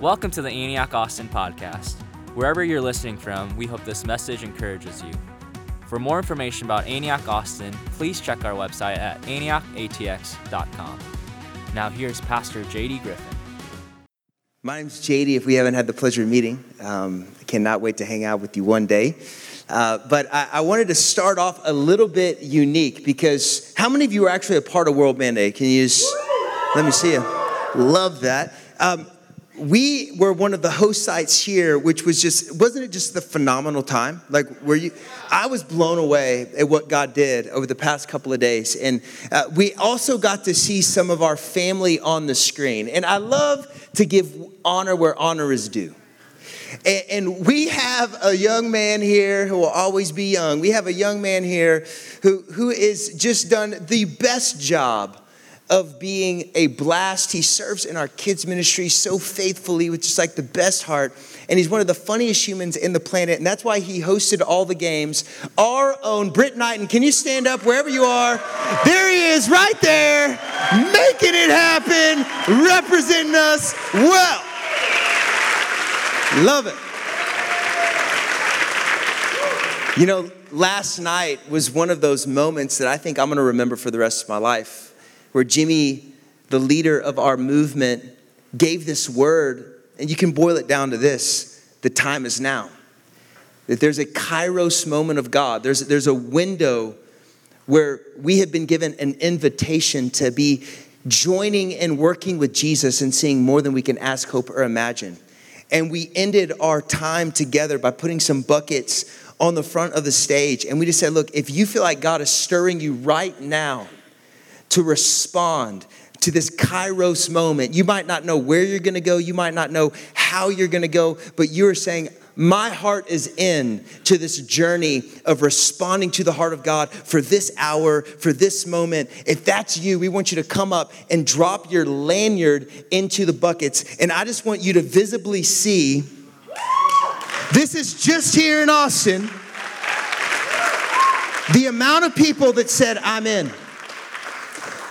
Welcome to the Antioch Austin podcast. Wherever you're listening from, we hope this message encourages you. For more information about Antioch Austin, please check our website at antiochatx.com. Now, here's Pastor JD Griffin. My name's JD, if we haven't had the pleasure of meeting. Um, I cannot wait to hang out with you one day. Uh, but I, I, wanted to start off a little bit unique because how many of you are actually a part of World Mandate? Can you just, let me see you. Love that. Um, we were one of the host sites here, which was just, wasn't it just the phenomenal time? Like, were you, I was blown away at what God did over the past couple of days. And uh, we also got to see some of our family on the screen. And I love to give honor where honor is due. And, and we have a young man here who will always be young. We have a young man here who, who has just done the best job of being a blast. He serves in our kids' ministry so faithfully with just like the best heart. And he's one of the funniest humans in the planet. And that's why he hosted all the games. Our own Britt Knighton. Can you stand up wherever you are? There he is, right there, making it happen, representing us well. Love it. You know, last night was one of those moments that I think I'm going to remember for the rest of my life where Jimmy, the leader of our movement, gave this word, and you can boil it down to this the time is now. That there's a kairos moment of God, there's, there's a window where we have been given an invitation to be joining and working with Jesus and seeing more than we can ask, hope, or imagine. And we ended our time together by putting some buckets on the front of the stage. And we just said, look, if you feel like God is stirring you right now to respond to this kairos moment. You might not know where you're gonna go, you might not know how you're gonna go, but you're saying, my heart is in to this journey of responding to the heart of God for this hour, for this moment. If that's you, we want you to come up and drop your lanyard into the buckets. And I just want you to visibly see this is just here in Austin. The amount of people that said, I'm in.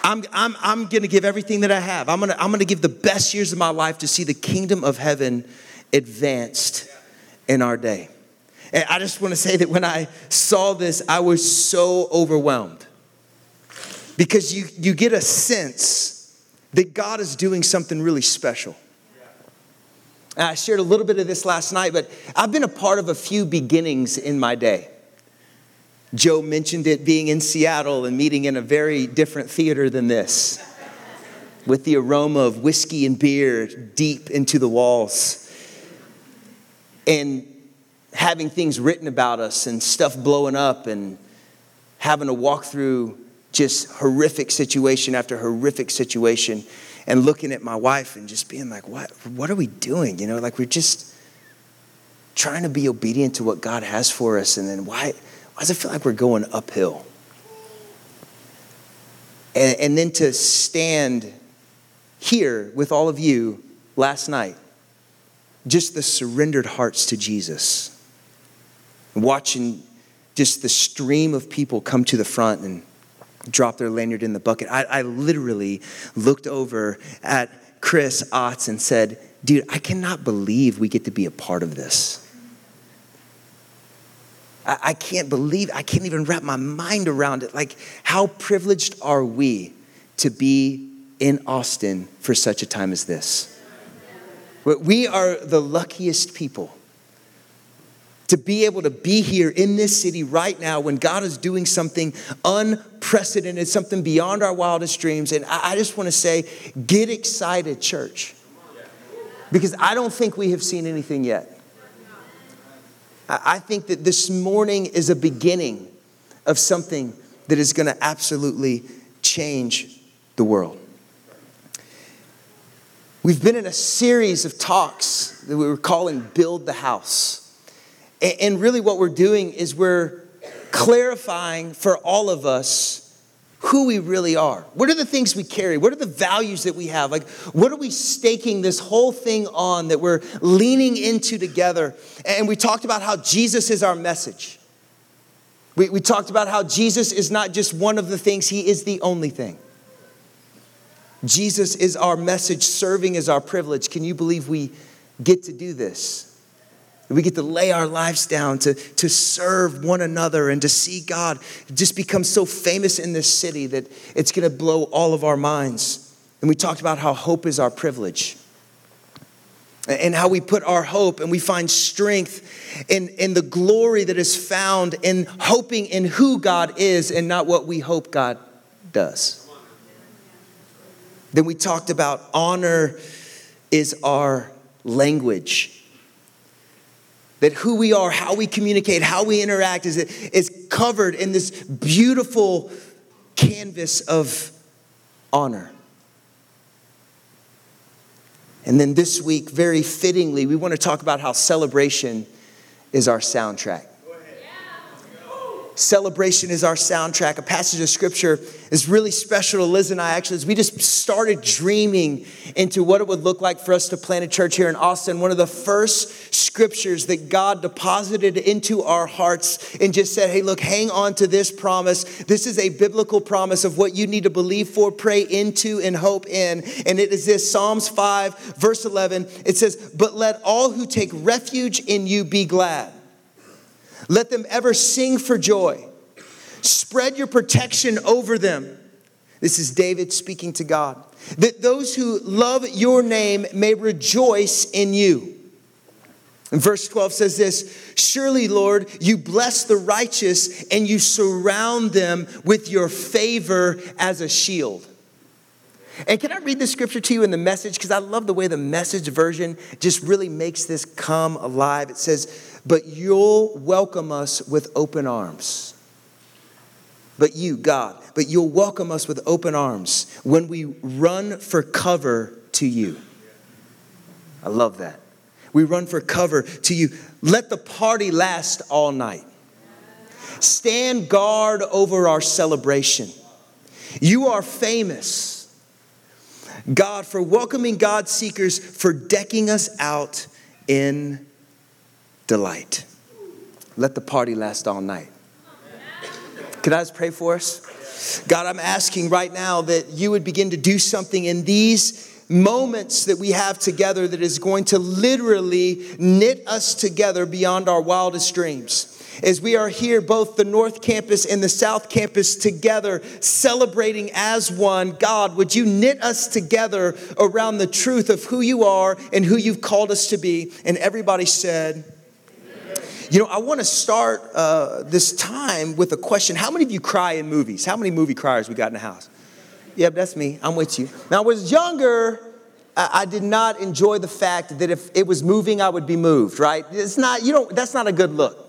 I'm, I'm, I'm going to give everything that I have. I'm going to I'm going to give the best years of my life to see the kingdom of heaven advanced in our day. And I just want to say that when I saw this, I was so overwhelmed because you, you get a sense that God is doing something really special. And I shared a little bit of this last night, but I've been a part of a few beginnings in my day. Joe mentioned it being in Seattle and meeting in a very different theater than this, with the aroma of whiskey and beer deep into the walls, and having things written about us and stuff blowing up, and having to walk through just horrific situation after horrific situation, and looking at my wife and just being like, what, what are we doing? You know, like we're just trying to be obedient to what God has for us, and then why? Why does it feel like we're going uphill? And, and then to stand here with all of you last night, just the surrendered hearts to Jesus, watching just the stream of people come to the front and drop their lanyard in the bucket. I, I literally looked over at Chris Otts and said, Dude, I cannot believe we get to be a part of this. I, I can't believe, I can't even wrap my mind around it. Like, how privileged are we to be in Austin for such a time as this? We are the luckiest people to be able to be here in this city right now when God is doing something unprecedented, something beyond our wildest dreams. And I just want to say, get excited, church, because I don't think we have seen anything yet. I think that this morning is a beginning of something that is going to absolutely change the world. We've been in a series of talks that we were calling Build the House. And really, what we're doing is we're clarifying for all of us who we really are. What are the things we carry? What are the values that we have? Like, what are we staking this whole thing on that we're leaning into together? And we talked about how Jesus is our message. We, we talked about how Jesus is not just one of the things, He is the only thing. Jesus is our message, serving is our privilege. Can you believe we get to do this. We get to lay our lives down to, to serve one another and to see God just become so famous in this city that it's going to blow all of our minds. And we talked about how hope is our privilege and how we put our hope and we find strength in, in the glory that is found in hoping in who God is and not what we hope God does. Then we talked about honor is our language that who we are, how we communicate, how we interact is, is covered in this beautiful canvas of honor. And then this week, very fittingly, we want to talk about how celebration is our soundtrack. Celebration is our soundtrack. A passage of scripture is really special to Liz and I actually as we just started dreaming into what it would look like for us to plant a church here in Austin. One of the first scriptures that God deposited into our hearts and just said, hey, look, hang on to this promise. This is a biblical promise of what you need to believe for, pray into, and hope in. And it is this Psalms 5, verse 11. It says, But let all who take refuge in you be glad. Let them ever sing for joy. Spread your protection over them. This is David speaking to God. That those who love your name may rejoice in you. And verse 12 says this Surely, Lord, you bless the righteous and you surround them with your favor as a shield. And can I read the scripture to you in the message? Because I love the way the message version just really makes this come alive. It says, But you'll welcome us with open arms. But you, God, but you'll welcome us with open arms when we run for cover to you. I love that. We run for cover to you. Let the party last all night. Stand guard over our celebration. You are famous God, for welcoming God seekers, for decking us out in delight. Let the party last all night. Can I just pray for us? God, I'm asking right now that you would begin to do something in these moments that we have together that is going to literally knit us together beyond our wildest dreams as we are here, both the North Campus and the South Campus together, celebrating as one. God, would you knit us together around the truth of who you are and who you've called us to be? And everybody said, you know, I want to start uh, this time with a question. How many of you cry in movies? How many movie criers we got in the house? Yep, that's me. I'm with you. Now, I was younger. I did not enjoy the fact that if it was moving, I would be moved, right? It's not, you don't, that's not a good look.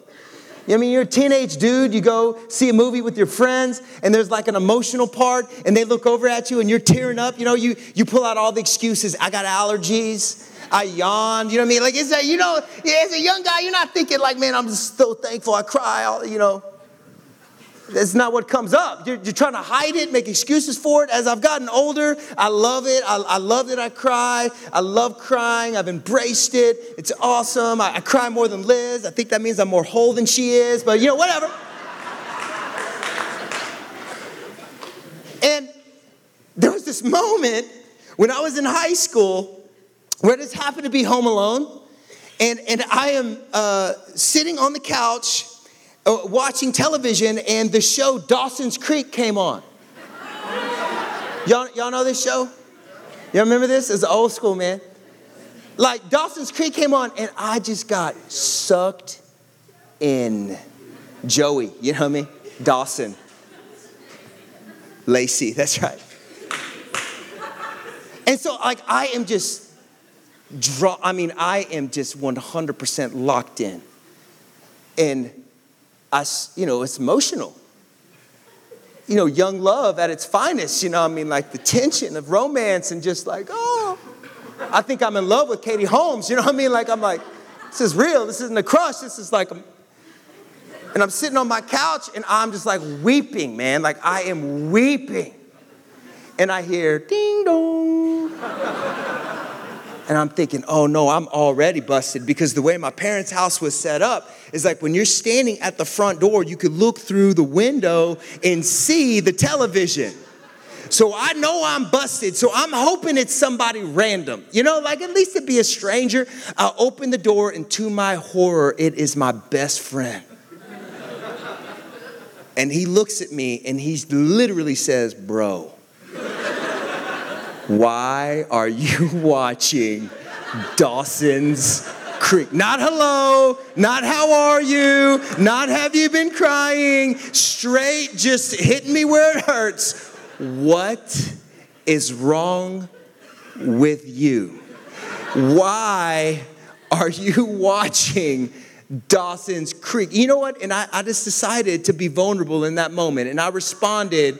I mean, you're a teenage dude, you go see a movie with your friends, and there's like an emotional part, and they look over at you and you're tearing up. You know, you, you pull out all the excuses. I got allergies. I yawned. You know what I mean? Like, it's a, you know, as a young guy, you're not thinking, like, man, I'm just so thankful I cry, all, you know. That's not what comes up. You're, you're, trying to hide it, make excuses for it. As I've gotten older, I love it. I, I love that I cry. I love crying. I've embraced it. It's awesome. I, I cry more than Liz. I think that means I'm more whole than she is, but you know, whatever. and there was this moment when I was in high school where I just happened to be home alone. And, and I am uh, sitting on the couch Uh, watching television and the show Dawson's Creek came on. y'all, y'all know this show? Y'all remember this? It's old school, man. Like Dawson's Creek came on and I just got sucked in. Joey, you know mean? Dawson. Pacey, that's right. And so, like, I am just draw. I mean, I am just 100% locked in. And I, you know, it's emotional. You know, young love at its finest, you know, I mean, like the tension of romance and just like, oh, I think I'm in love with Katie Holmes, you know what I mean? Like, I'm like, this is real, this isn't a crush, this is like, a, and I'm sitting on my couch and I'm just like weeping, man, like I am weeping. And I hear ding dong. And I'm thinking, oh no, I'm already busted because the way my parents' house was set up is like when you're standing at the front door, you could look through the window and see the television. So I know I'm busted. So I'm hoping it's somebody random. You know, like at least it'd be a stranger. I open the door, and to my horror, it is my best friend. and he looks at me and he literally says, Bro, why are you watching Dawson's Creek. Not hello, not how are you, not have you been crying, straight just hitting me where it hurts. What is wrong with you? Why are you watching Dawson's Creek? You know what? And I, I just decided to be vulnerable in that moment. And I responded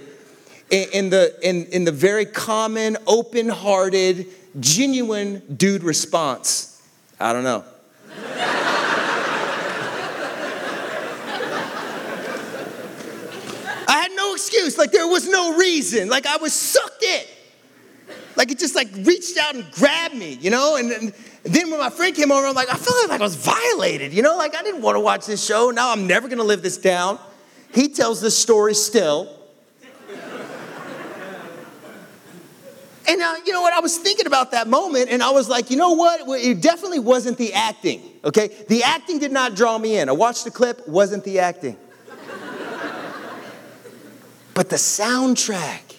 in, in the, in, in the very common, open hearted, genuine dude response I don't know. I had no excuse. Like there was no reason. Like I was sucked in. Like it just like reached out and grabbed me, you know? And, and then when my friend came over, I'm like, I felt like I was violated, you know? Like I didn't want to watch this show. Now I'm never gonna live this down. He tells this story still. And uh, you know what? I was thinking about that moment and I was like, you know what? It definitely wasn't the acting, okay? The acting did not draw me in. I watched the clip, wasn't the acting. but the soundtrack,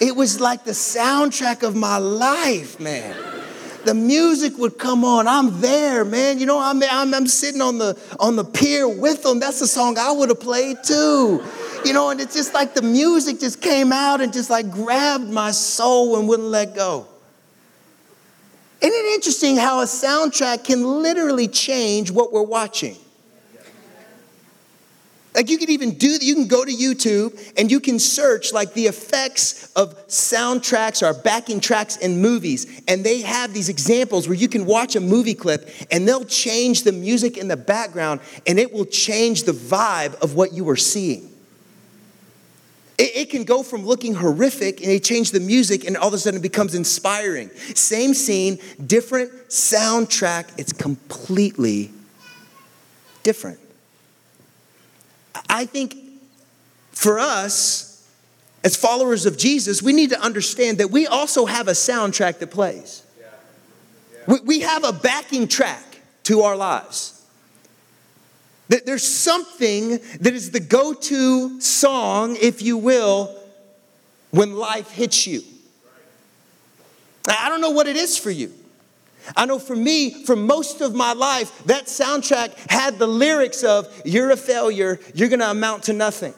it was like the soundtrack of my life, man. The music would come on. I'm there, man. You know, I'm, I'm, I'm sitting on the, on the pier with them. That's the song I would have played too you know, and it's just like the music just came out and just like grabbed my soul and wouldn't let go. Isn't it interesting how a soundtrack can literally change what we're watching? Like you can even do, you can go to YouTube and you can search like the effects of soundtracks or backing tracks in movies. And they have these examples where you can watch a movie clip and they'll change the music in the background and it will change the vibe of what you are seeing. It, it, can go from looking horrific and they change the music and all of a sudden it becomes inspiring. Same scene, different soundtrack, it's completely different. I think for us, as followers of Jesus, we need to understand that we also have a soundtrack that plays. We, we have a backing track to our lives. That there's something that is the go to song, if you will, when life hits you. I don't know what it is for you. I know for me, for most of my life, that soundtrack had the lyrics of, You're a failure, you're gonna amount to nothing.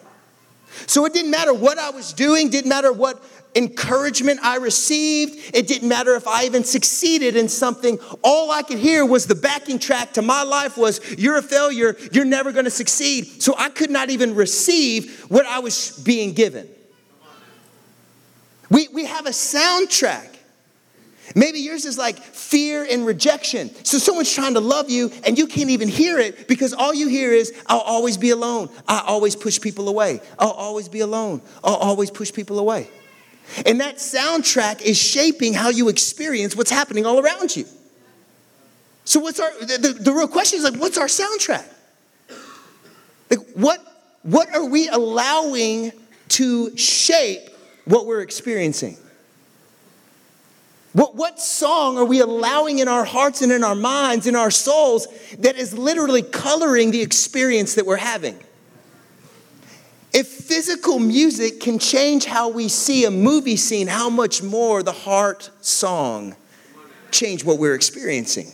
So it didn't matter what I was doing, didn't matter what encouragement I received. It didn't matter if I even succeeded in something. All I could hear was the backing track to my life was, You're a failure. You're never going to succeed. So I could not even receive what I was being given. We, we have a soundtrack. Maybe yours is like fear and rejection. So someone's trying to love you and you can't even hear it because all you hear is, I'll always be alone. I always push people away. I'll always be alone. I'll always push people away. And that soundtrack is shaping how you experience what's happening all around you. So, what's our, the, the, the real question is like, what's our soundtrack? Like, what, what are we allowing to shape what we're experiencing? What, what song are we allowing in our hearts and in our minds, in our souls, that is literally coloring the experience that we're having? If physical music can change how we see a movie scene, how much more the heart song change what we're experiencing?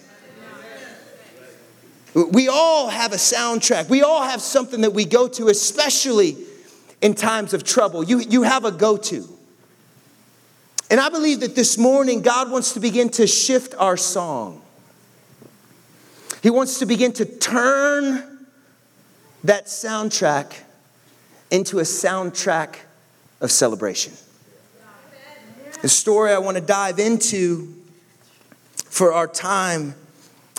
We all have a soundtrack. We all have something that we go to, especially in times of trouble. You, you have a go to. And I believe that this morning God wants to begin to shift our song. He wants to begin to turn that soundtrack into a soundtrack of celebration. The story I want to dive into for our time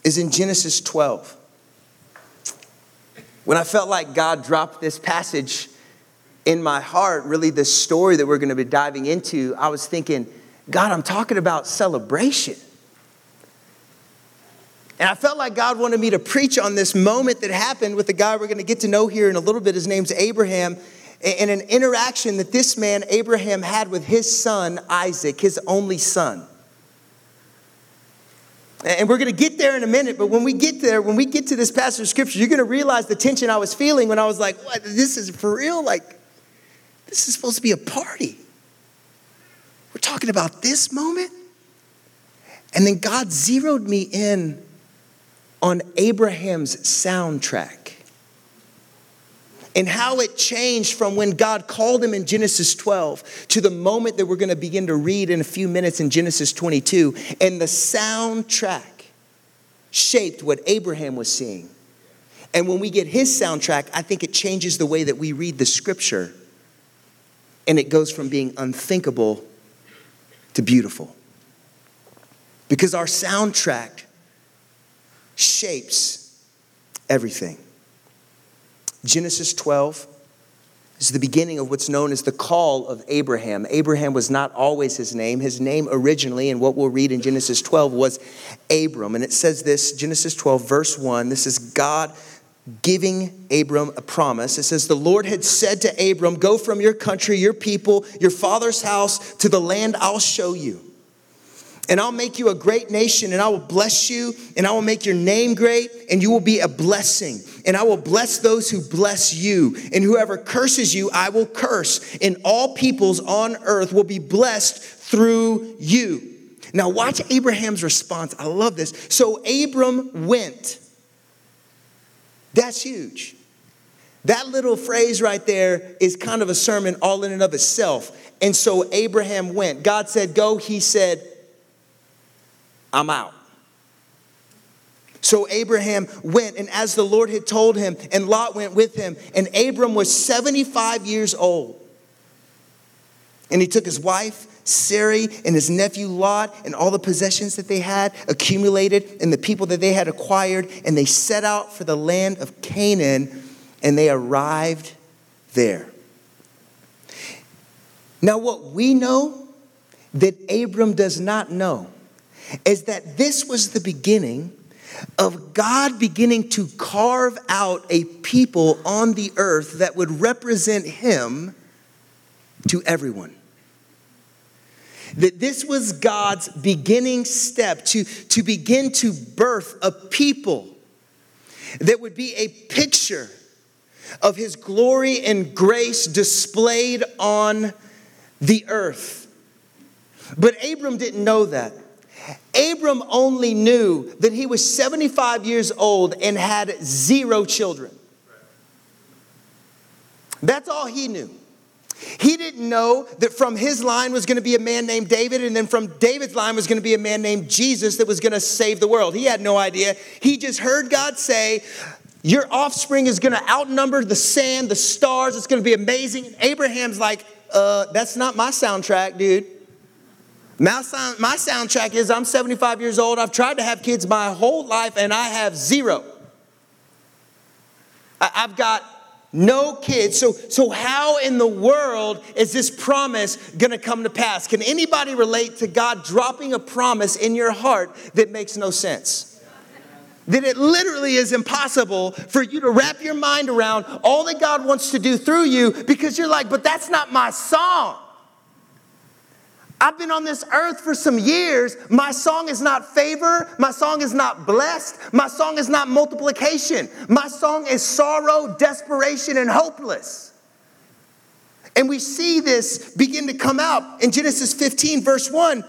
is in Genesis 12. When I felt like God dropped this passage in my heart, really, this story that we're going to be diving into, I was thinking, God, I'm talking about celebration. And I felt like God wanted me to preach on this moment that happened with the guy we're going to get to know here in a little bit. His name's Abraham. And an interaction that this man, Abraham, had with his son, Isaac, his only son. And we're going to get there in a minute, but when we get there, when we get to this passage of scripture, you're going to realize the tension I was feeling when I was like, what? This is for real? Like, this is supposed to be a party. We're talking about this moment? And then God zeroed me in on Abraham's soundtrack and how it changed from when God called him in Genesis 12 to the moment that we're going to begin to read in a few minutes in Genesis 22. And the soundtrack shaped what Abraham was seeing. And when we get his soundtrack, I think it changes the way that we read the scripture. And it goes from being unthinkable to beautiful. Because our soundtrack shapes everything. Genesis 12 is the beginning of what's known as the call of Abraham. Abraham was not always his name. His name originally, and what we'll read in Genesis 12, was Abram. And it says this Genesis 12, verse 1 this is God giving Abram a promise. It says, The Lord had said to Abram, Go from your country, your people, your father's house to the land I'll show you and I'll make you a great nation, and I will bless you, and I will make your name great, and you will be a blessing. And I will bless those who bless you, and whoever curses you, I will curse, and all peoples on earth will be blessed through you. Now, watch Abraham's response. I love this. So, Abram went. That's huge. That little phrase right there is kind of a sermon all in and of itself. And so Abraham went. God said, Go. He said, I'm out. So Abraham went, and as the Lord had told him, and Lot went with him, and Abram was 75 years old. And he took his wife, Sarai, and his nephew Lot, and all the possessions that they had accumulated, and the people that they had acquired, and they set out for the land of Canaan, and they arrived there. Now, what we know that Abram does not know is that this was the beginning of God beginning to carve out a people on the earth that would represent Him to everyone. That this was God's beginning step to, to begin to birth a people that would be a picture of His glory and grace displayed on the earth. But Abram didn't know that. Abram only knew that he was 75 years old and had zero children. That's all he knew. He didn't know that from his line was going to be a man named David, and then from David's line was going to be a man named Jesus that was going to save the world. He had no idea. He just heard God say, Your offspring is going to outnumber the sand, the stars. It's going to be amazing. And Abraham's like, uh, That's not my soundtrack, dude. My, sound, my soundtrack is I'm 75 years old. I've tried to have kids my whole life and I have zero. I, I've got no kids. So, so how in the world is this promise going to come to pass? Can anybody relate to God dropping a promise in your heart that makes no sense? That it literally is impossible for you to wrap your mind around all that God wants to do through you because you're like, but that's not my song. I've been on this earth for some years. My song is not favor. My song is not blessed. My song is not multiplication. My song is sorrow, desperation, and hopeless. And we see this begin to come out in Genesis 15, verse 1.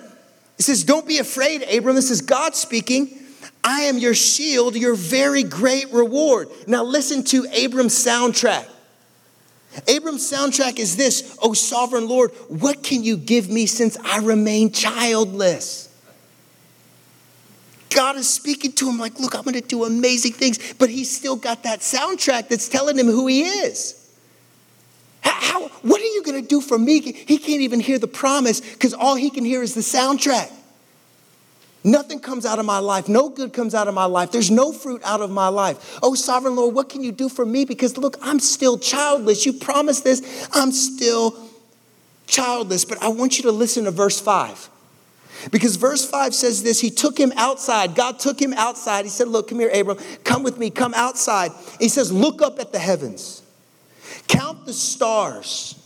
It says, Don't be afraid, Abram. This is God speaking. I am your shield, your very great reward. Now listen to Abram's soundtrack. Abram's soundtrack is this Oh, sovereign Lord, what can you give me since I remain childless? God is speaking to him like, Look, I'm going to do amazing things, but he's still got that soundtrack that's telling him who he is. How, what are you going to do for me? He can't even hear the promise because all he can hear is the soundtrack. Nothing comes out of my life. No good comes out of my life. There's no fruit out of my life. Oh, sovereign Lord, what can you do for me? Because look, I'm still childless. You promised this. I'm still childless. But I want you to listen to verse 5. Because verse 5 says this He took him outside. God took him outside. He said, Look, come here, Abram. Come with me. Come outside. He says, Look up at the heavens. Count the stars.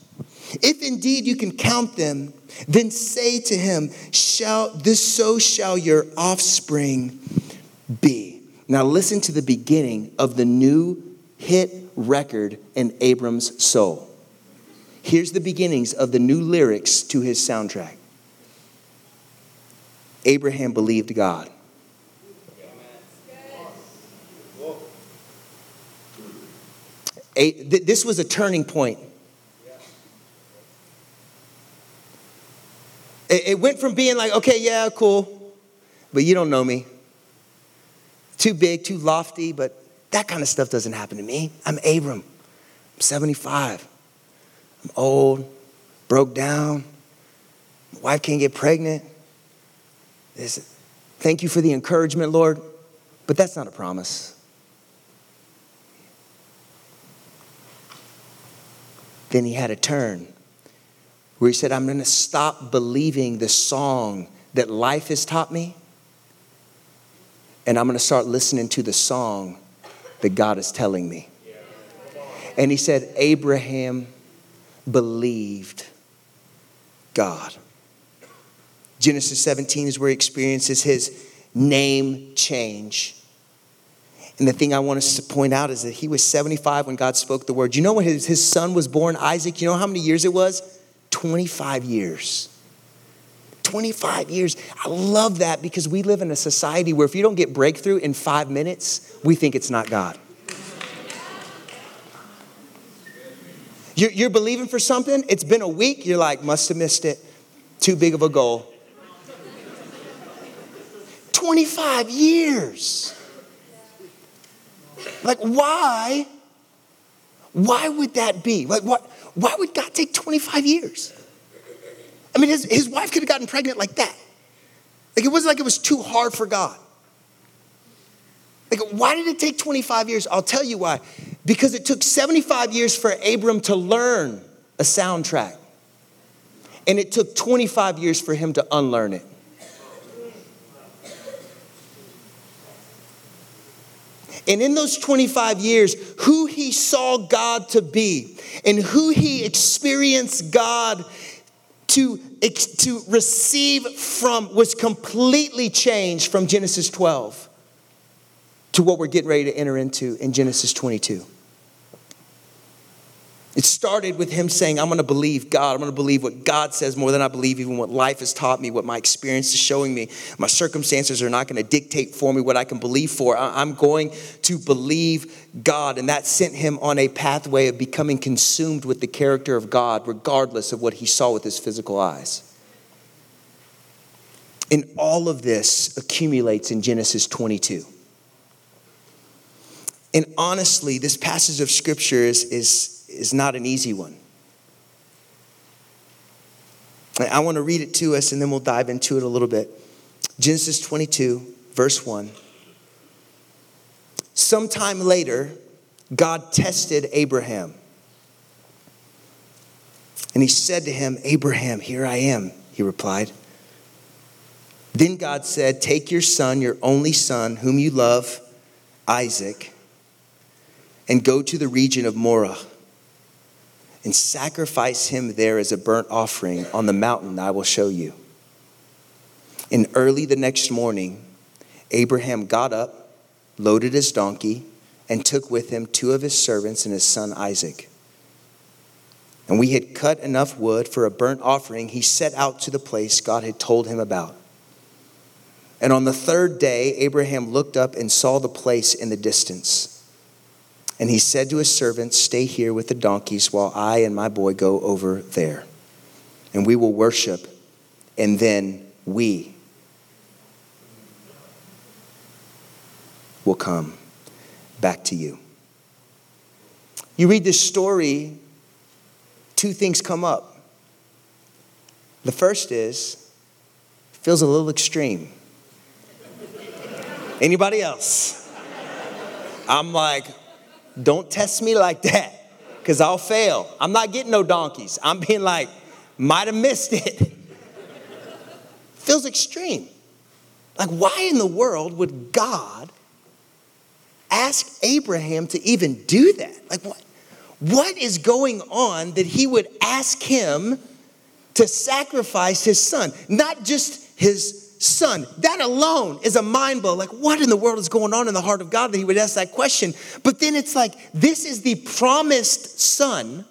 If indeed you can count them, then say to him, shall this so shall your offspring be. Now listen to the beginning of the new hit record in Abram's soul. Here's the beginnings of the new lyrics to his soundtrack. Abraham believed God. A, th- this was a turning point. It, it went from being like, okay, yeah, cool, but you don't know me. Too big, too lofty, but that kind of stuff doesn't happen to me. I'm Abram. I'm 75. I'm old, broke down. My wife can't get pregnant. This, thank you for the encouragement, Lord, but that's not a promise. Then he had a turn where he said, I'm going to stop believing the song that life has taught me, and I'm going to start listening to the song that God is telling me. And he said, Abraham believed God. Genesis 17 is where he experiences his name change. And the thing I want us to point out is that he was 75 when God spoke the word. You know when his, his son was born, Isaac? You know how many years it was? 25 years. 25 years. I love that because we live in a society where if you don't get breakthrough in five minutes, we think it's not God. You're, you're believing for something, it's been a week, you're like, must have missed it. Too big of a goal. 25 years. Like, why? Why would that be? Like, what? Why would God take 25 years? I mean, his, his wife could have gotten pregnant like that. Like, it wasn't like it was too hard for God. Like, why did it take 25 years? I'll tell you why. Because it took 75 years for Abram to learn a soundtrack, and it took 25 years for him to unlearn it. And in those 25 years, who he saw God to be and who he experienced God to, to receive from was completely changed from Genesis 12 to what we're getting ready to enter into in Genesis 22. It started with him saying, I'm going to believe God. I'm going to believe what God says more than I believe even what life has taught me, what my experience is showing me. My circumstances are not going to dictate for me what I can believe for. I'm going to believe God. And that sent him on a pathway of becoming consumed with the character of God, regardless of what he saw with his physical eyes. And all of this accumulates in Genesis 22. And honestly, this passage of scripture is, is is not an easy one. I want to read it to us and then we'll dive into it a little bit. Genesis 22, verse 1. Sometime later, God tested Abraham. And he said to him, Abraham, here I am, he replied. Then God said, Take your son, your only son, whom you love, Isaac, and go to the region of Moriah and sacrifice him there as a burnt offering on the mountain I will show you. And early the next morning, Abraham got up, loaded his donkey, and took with him two of his servants and his son Isaac. And we had cut enough wood for a burnt offering. He set out to the place God had told him about. And on the third day, Abraham looked up and saw the place in the distance. And he said to his servants, Stay here with the donkeys while I and my boy go over there. And we will worship, and then we will come back to you. You read this story, two things come up. The first is, feels a little extreme. Anybody else? I'm like, don't test me like that because I'll fail. I'm not getting no donkeys. I'm being like, might have missed it. Feels extreme. Like, why in the world would God ask Abraham to even do that? Like, what? what is going on that he would ask him to sacrifice his son? Not just his son. That alone is a mind blow. Like, what in the world is going on in the heart of God that he would ask that question? But then it's like, this is the promised son.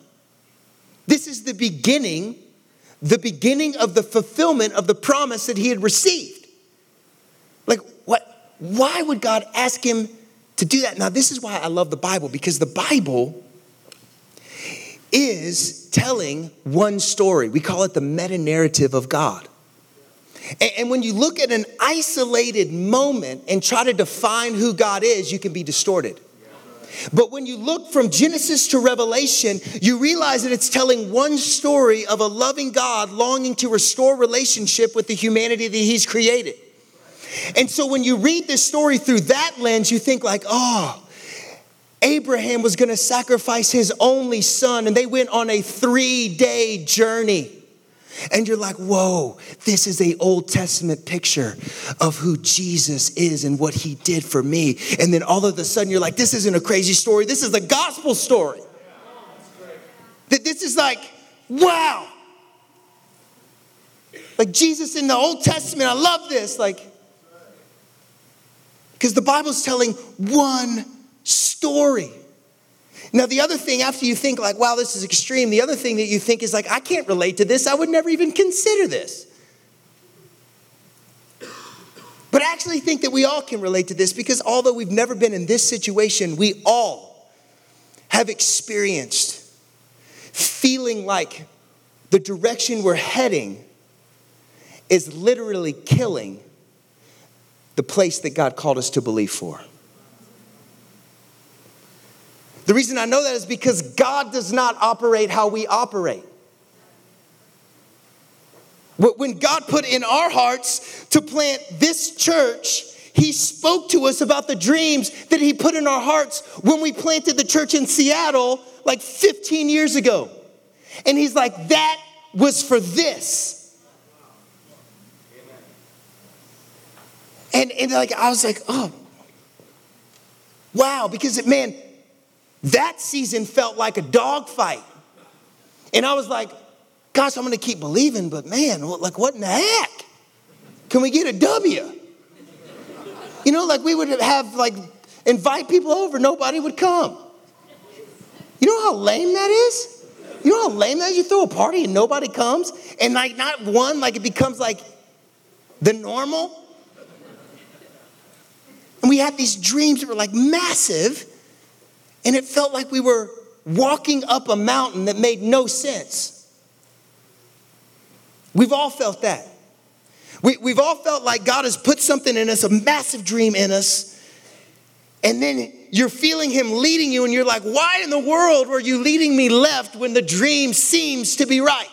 This is the beginning, the beginning of the fulfillment of the promise that he had received. Like, what? Why would God ask him to do that? Now, this is why I love the Bible, because the Bible is telling one story. We call it the meta narrative of God. And when you look at an isolated moment and try to define who God is, you can be distorted. But when you look from Genesis to Revelation, you realize that it's telling one story of a loving God longing to restore relationship with the humanity that He's created. And so when you read this story through that lens, you think, like, oh, Abraham was gonna sacrifice his only son, and they went on a three day journey. And you're like, whoa, this is a Old Testament picture of who Jesus is and what he did for me. And then all of a sudden you're like, this isn't a crazy story. This is a gospel story. That this is like, wow. Like Jesus in the Old Testament, I love this. Like, because the Bible's telling one story. Now, the other thing, after you think, like, wow, this is extreme, the other thing that you think is, like, I can't relate to this. I would never even consider this. But I actually think that we all can relate to this because although we've never been in this situation, we all have experienced feeling like the direction we're heading is literally killing the place that God called us to believe for. The reason I know that is because God does not operate how we operate. When God put in our hearts to plant this church, He spoke to us about the dreams that He put in our hearts when we planted the church in Seattle like 15 years ago. And He's like, that was for this. And, and like I was like, oh, wow, because it, man, that season felt like a dogfight. And I was like, gosh, I'm gonna keep believing, but man, like what in the heck? Can we get a W? You know, like we would have like invite people over, nobody would come. You know how lame that is? You know how lame that is? You throw a party and nobody comes, and like not one, like it becomes like the normal. And we had these dreams that were like massive, and it felt like we were walking up a mountain that made no sense. We've all felt that. We, we've all felt like God has put something in us, a massive dream in us, and then you're feeling Him leading you, and you're like, why in the world were you leading me left when the dream seems to be right?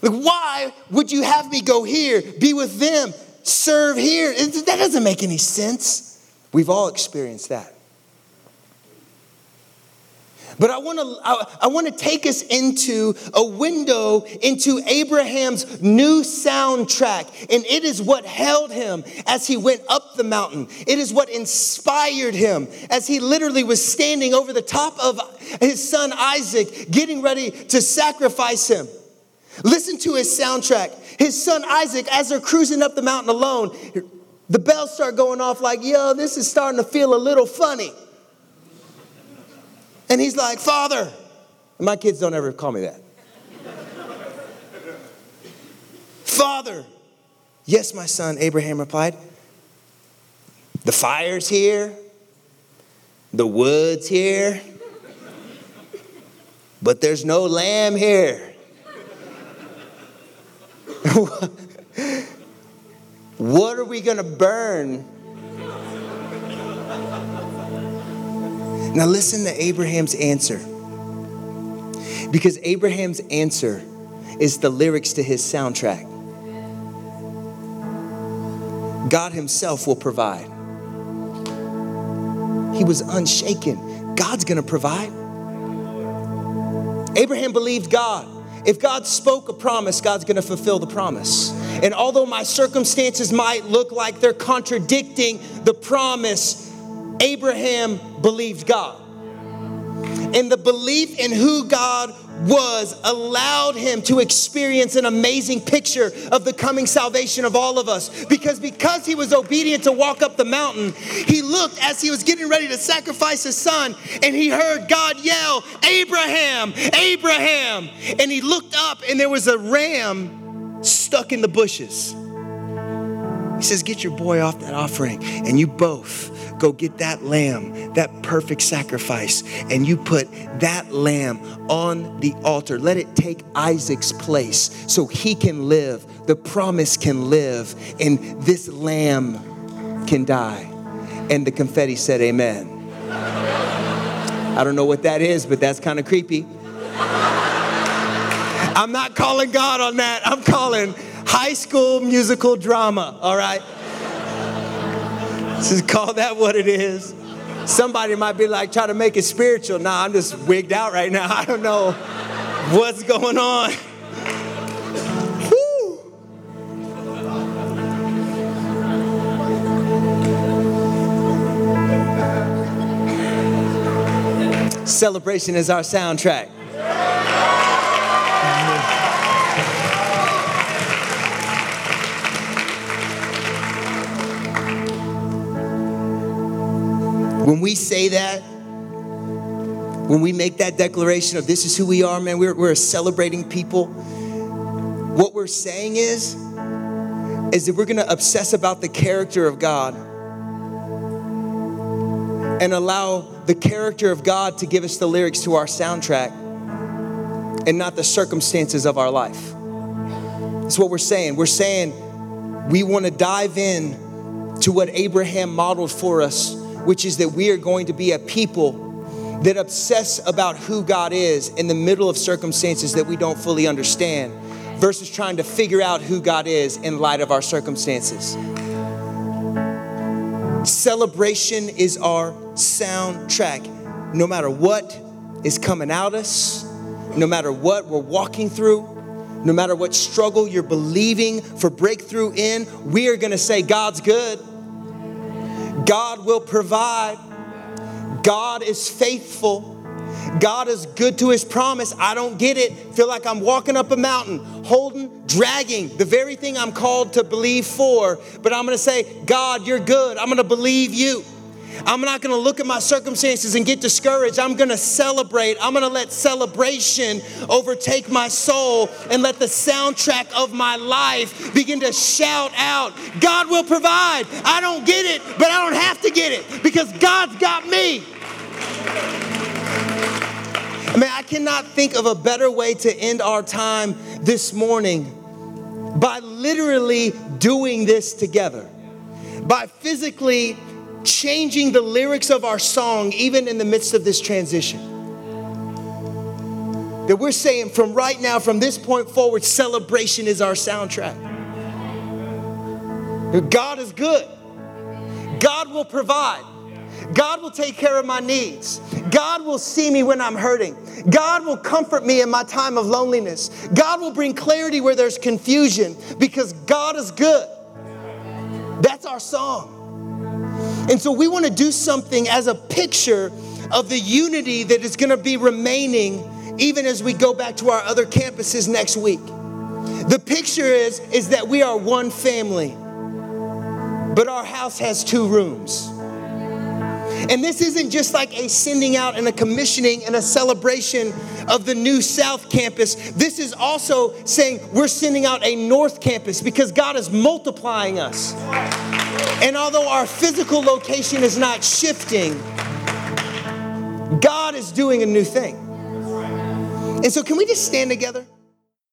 Like, why would you have me go here, be with them, serve here? That doesn't make any sense. We've all experienced that. But I want to I, want to take us into a window into Abraham's new soundtrack and it is what held him as he went up the mountain. It is what inspired him as he literally was standing over the top of his son Isaac getting ready to sacrifice him. Listen to his soundtrack. His son Isaac as they're cruising up the mountain alone, the bells start going off like, yo, this is starting to feel a little funny. And he's like, Father. And my kids don't ever call me that. Father. Yes, my son, Abraham replied. The fire's here, the wood's here, but there's no lamb here. What are we going to burn? Now, listen to Abraham's answer. Because Abraham's answer is the lyrics to his soundtrack. God Himself will provide. He was unshaken. God's gonna provide. Abraham believed God. If God spoke a promise, God's gonna fulfill the promise. And although my circumstances might look like they're contradicting the promise, Abraham believed God. And the belief in who God was allowed him to experience an amazing picture of the coming salvation of all of us. Because because he was obedient to walk up the mountain he looked as he was getting ready to sacrifice his son and he heard God yell Abraham! Abraham! And he looked up and there was a ram stuck in the bushes he says get your boy off that offering and you both go get that lamb, that perfect sacrifice, and you put that lamb on the altar. Let it take Isaac's place so he can live, the promise can live, and this lamb can die. And the confetti said, Amen. I don't know what that is, but that's kind of creepy. I'm not calling God on that. I'm calling high school musical drama, all right? Just call that what it is. Somebody might be like, try to make it spiritual. Nah, I'm just wigged out right now. I don't know what's going on. Celebration is our soundtrack. When we say that, when we make that declaration of this is who we are, man, we're, we're a celebrating people. What we're saying is, is that we're gonna obsess about the character of God and allow the character of God to give us the lyrics to our soundtrack and not the circumstances of our life. That's what we're saying. We're saying we wanna dive in to what Abraham modeled for us which is that we are going to be a people that obsess about who God is in the middle of circumstances that we don't fully understand versus trying to figure out who God is in light of our circumstances. Celebration is our soundtrack. No matter what is coming out us, no matter what we're walking through, no matter what struggle you're believing for breakthrough in, we are gonna say, God's good. God will provide. God is faithful. God is good to his promise. I don't get it. Feel like I'm walking up a mountain, holding, dragging the very thing I'm called to believe for. But I'm going to say, God, you're good. I'm going to believe you. I'm not gonna look at my circumstances and get discouraged. I'm gonna celebrate. I'm gonna let celebration overtake my soul and let the soundtrack of my life begin to shout out God will provide. I don't get it, but I don't have to get it because God's got me. I mean, I cannot think of a better way to end our time this morning by literally doing this together, by physically changing the lyrics of our song even in the midst of this transition. That we're saying from right now, from this point forward, celebration is our soundtrack. God is good. God will provide. God will take care of my needs. God will see me when I'm hurting. God will comfort me in my time of loneliness. God will bring clarity where there's confusion because God is good. That's our song. And so we want to do something as a picture of the unity that is going to be remaining even as we go back to our other campuses next week. The picture is, is that we are one family, but our house has two rooms. And this isn't just like a sending out and a commissioning and a celebration of the new South Campus. This is also saying we're sending out a North Campus because God is multiplying us. And although our physical location is not shifting, God is doing a new thing. And so, can we just stand together?